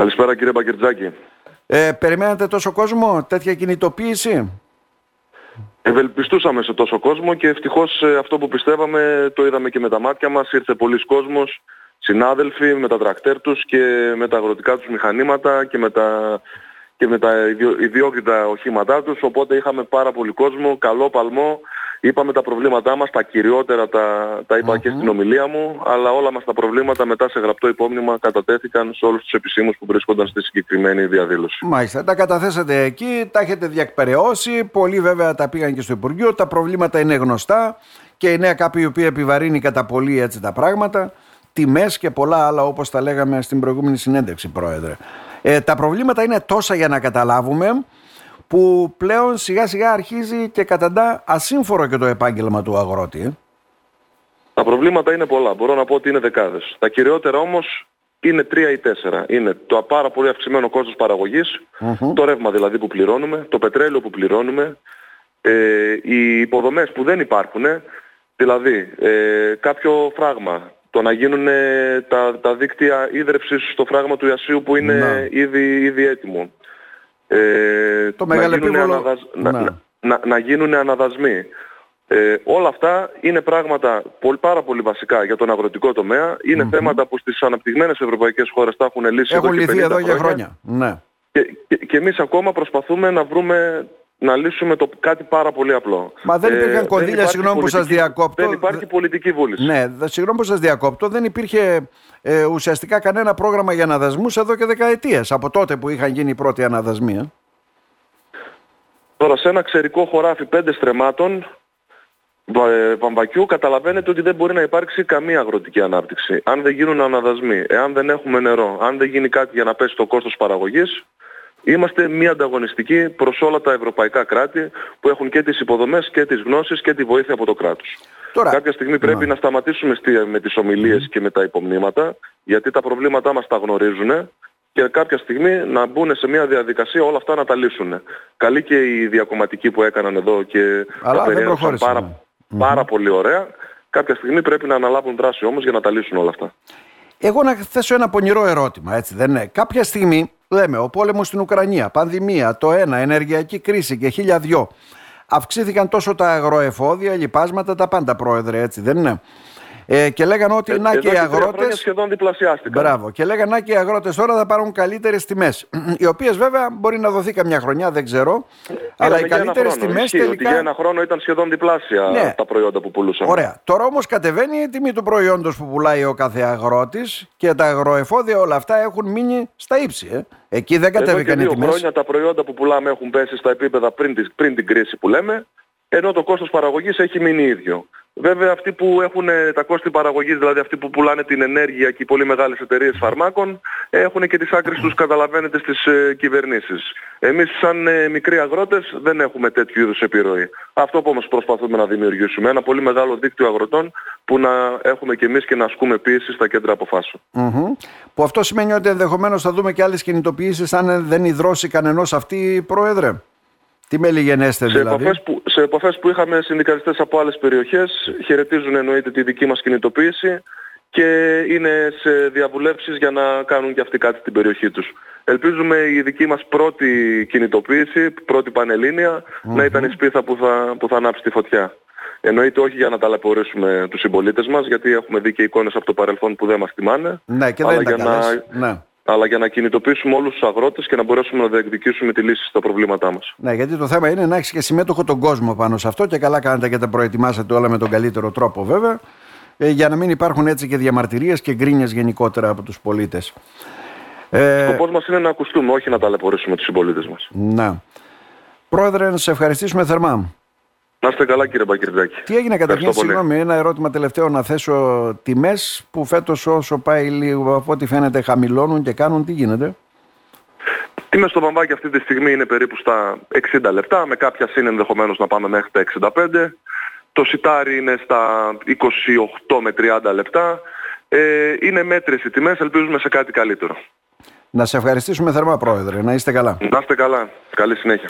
Καλησπέρα κύριε Μπακερτζάκη. Ε, περιμένατε τόσο κόσμο, τέτοια κινητοποίηση; Ευελπιστούσαμε σε τόσο κόσμο και ευτυχώς ε, αυτό που πιστεύαμε το είδαμε και με τα μάτια μας. Ήρθε πολλοί κόσμος, συνάδελφοι με τα τρακτέρ τους και με τα αγροτικά τους μηχανήματα και με τα, και με τα ιδιόκτητα οχήματά τους. Οπότε είχαμε πάρα πολύ κόσμο, καλό παλμό. Είπαμε τα προβλήματά μας, τα κυριότερα τα, τα είπα και στην ομιλία μου, αλλά όλα μας τα προβλήματα μετά σε γραπτό υπόμνημα κατατέθηκαν σε όλους τους επισήμους που βρίσκονταν στη συγκεκριμένη διαδήλωση. Μάλιστα, τα καταθέσατε εκεί, τα έχετε διακπεραιώσει, πολλοί βέβαια τα πήγαν και στο Υπουργείο, τα προβλήματα είναι γνωστά και η νέα κάποιοι οι οποίοι επιβαρύνει κατά πολύ έτσι τα πράγματα, τιμές και πολλά άλλα όπως τα λέγαμε στην προηγούμενη συνέντευξη, Πρόεδρε. Ε, τα προβλήματα είναι τόσα για να καταλάβουμε που πλέον σιγά σιγά αρχίζει και καταντά ασύμφορο και το επάγγελμα του αγρότη. Ε. Τα προβλήματα είναι πολλά. Μπορώ να πω ότι είναι δεκάδες. Τα κυριότερα όμως είναι τρία ή τέσσερα. Είναι το πάρα πολύ αυξημένο κόστος το ρεύμα δηλαδή που πληρώνουμε, το πετρέλαιο που πληρώνουμε, ε, οι υποδομές που δεν υπάρχουν, δηλαδή ε, κάποιο φράγμα, το να γίνουν τα, τα δίκτυα ίδρυψης στο φράγμα του Ιασίου που είναι ήδη, ήδη έτοιμο. Ε, το να, γίνουν αναδασ... να, να, να, να γίνουν αναδασμοί. Ε, όλα αυτά είναι πράγματα πολύ, πάρα πολύ βασικά για τον αγροτικό τομέα. Είναι θέματα που στις αναπτυγμένες ευρωπαϊκές χώρες τα έχουν λύσει έχουν εδώ, και εδώ για χρόνια. Ναι. Και, και, και εμείς ακόμα προσπαθούμε να βρούμε να λύσουμε το κάτι πάρα πολύ απλό. Μα δεν υπήρχαν ε, κονδύλια, συγγνώμη που σας διακόπτω. Δεν υπάρχει πολιτική βούληση. Ναι, συγγνώμη που σας διακόπτω, δεν υπήρχε ε, ουσιαστικά κανένα πρόγραμμα για αναδασμούς εδώ και δεκαετίες, από τότε που είχαν γίνει οι πρώτοι αναδασμοί. Ε. Τώρα σε ένα ξερικό χωράφι πέντε στρεμάτων ε, βαμβακιού καταλαβαίνετε ότι δεν μπορεί να υπάρξει καμία αγροτική ανάπτυξη. Αν δεν γίνουν αναδασμοί, εάν δεν έχουμε νερό, αν δεν γίνει κάτι για να πέσει το κόστος παραγωγής, Είμαστε μη ανταγωνιστικοί προς όλα τα ευρωπαϊκά κράτη που έχουν και τις υποδομές και τις γνώσεις και τη βοήθεια από το κράτος. Τώρα, Κάποια στιγμή πρέπει να σταματήσουμε με τις ομιλίες και με τα υπομνήματα γιατί τα προβλήματά μας τα γνωρίζουν και κάποια στιγμή να μπουν σε μια διαδικασία όλα αυτά να τα λύσουν. Καλή και οι διακομματικοί που έκαναν εδώ και Αλλά τα περιέγραψαν πάρα, πάρα πολύ ωραία. Κάποια στιγμή πρέπει να αναλάβουν δράση όμως για να τα λύσουν όλα αυτά. Εγώ να θέσω ένα πονηρό ερώτημα, έτσι δεν είναι. Κάποια στιγμή λέμε ο πόλεμος στην Ουκρανία, πανδημία, το ένα, ενεργειακή κρίση και χίλια δυο. Αυξήθηκαν τόσο τα αγροεφόδια, λοιπάσματα, τα πάντα πρόεδρε, έτσι δεν είναι. Ε, και λέγανε ότι ε, να και οι αγρότε. σχεδόν διπλασιάστηκαν. Μπράβο. Και λέγανε να και οι αγρότες τώρα θα πάρουν καλύτερες τιμές. Οι οποίες βέβαια μπορεί να δοθεί καμιά χρονιά, δεν ξέρω. αλλά οι καλύτερες τιμές τελικά. για ένα χρόνο ήταν σχεδόν διπλάσια ναι. τα προϊόντα που πουλούσαν. Ωραία. Τώρα όμως κατεβαίνει η τιμή του προϊόντος που πουλάει ο κάθε αγρότης και τα αγροεφόδια όλα αυτά έχουν μείνει στα ύψη. Ε. Εκεί δεν κατέβηκαν οι τιμές. χρόνια τα προϊόντα που πουλάμε έχουν πέσει στα επίπεδα πριν, πριν την κρίση που λέμε ενώ το κόστος παραγωγής έχει μείνει ίδιο. Βέβαια αυτοί που έχουν ε, τα κόστη παραγωγής, δηλαδή αυτοί που πουλάνε την ενέργεια και οι πολύ μεγάλες εταιρείες φαρμάκων, έχουν και τις άκρες τους καταλαβαίνετε στις ε, κυβερνήσεις. Εμείς σαν ε, μικροί αγρότες δεν έχουμε τέτοιου είδους επιρροή. Αυτό που όμως προσπαθούμε να δημιουργήσουμε, ένα πολύ μεγάλο δίκτυο αγροτών που να έχουμε και εμείς και να ασκούμε πίεση στα κέντρα αποφάσεων. Mm-hmm. Που αυτό σημαίνει ότι ενδεχομένως θα δούμε και άλλες κινητοποιήσεις αν δεν υδρώσει κανενός αυτή, Πρόεδρε; Τι με λιγενέστε δηλαδή; Επαφές που, σε επαφές που είχαμε συνδικαλιστές από άλλες περιοχές χαιρετίζουν εννοείται τη δική μας κινητοποίηση και είναι σε διαβουλεύσεις για να κάνουν και αυτοί κάτι στην περιοχή τους. Ελπίζουμε η δική μας πρώτη κινητοποίηση, πρώτη να ήταν η σπίθα που θα, που θα ανάψει τη φωτιά. Εννοείται όχι για να ταλαιπωρήσουμε τους συμπολίτες μας, γιατί έχουμε δει και εικόνες από το παρελθόν που δεν μας τιμάνε. Ναι, και δεν αλλά για να, ναι αλλά για να κινητοποιήσουμε όλους τους αγρότες και να μπορέσουμε να διεκδικήσουμε τη λύση στα προβλήματά μας. Ναι, γιατί το θέμα είναι να έχεις και συμμέτοχο τον κόσμο πάνω σε αυτό και καλά κάνετε και τα προετοιμάσετε όλα με τον καλύτερο τρόπο βέβαια ε, για να μην υπάρχουν έτσι και διαμαρτυρίες και γκρίνιες γενικότερα από τους πολίτες. Ε... Σκοπός μας είναι να ακουστούμε, όχι να ταλαιπωρήσουμε τους συμπολίτες μας. Να. Πρόεδρε, να σε ευχαριστήσουμε θερμά. Να είστε καλά κύριε Μπακυρδάκη. Τι έγινε καταρχήν, συγγνώμη, ένα ερώτημα τελευταίο να θέσω τιμές που φέτος όσο πάει λίγο από ό,τι φαίνεται χαμηλώνουν και κάνουν, τι γίνεται; Τιμές στο μπαμπάκι αυτή τη στιγμή είναι περίπου στα 60 λεπτά, με κάποια συν ενδεχομένως να πάμε μέχρι τα 65. Το σιτάρι είναι στα 28 με 30 λεπτά. Ε, είναι μέτρες οι τιμές, ελπίζουμε σε κάτι καλύτερο. Να σε ευχαριστήσουμε θερμά πρόεδρε, να είστε καλά. Να είστε καλά, καλή συνέχεια.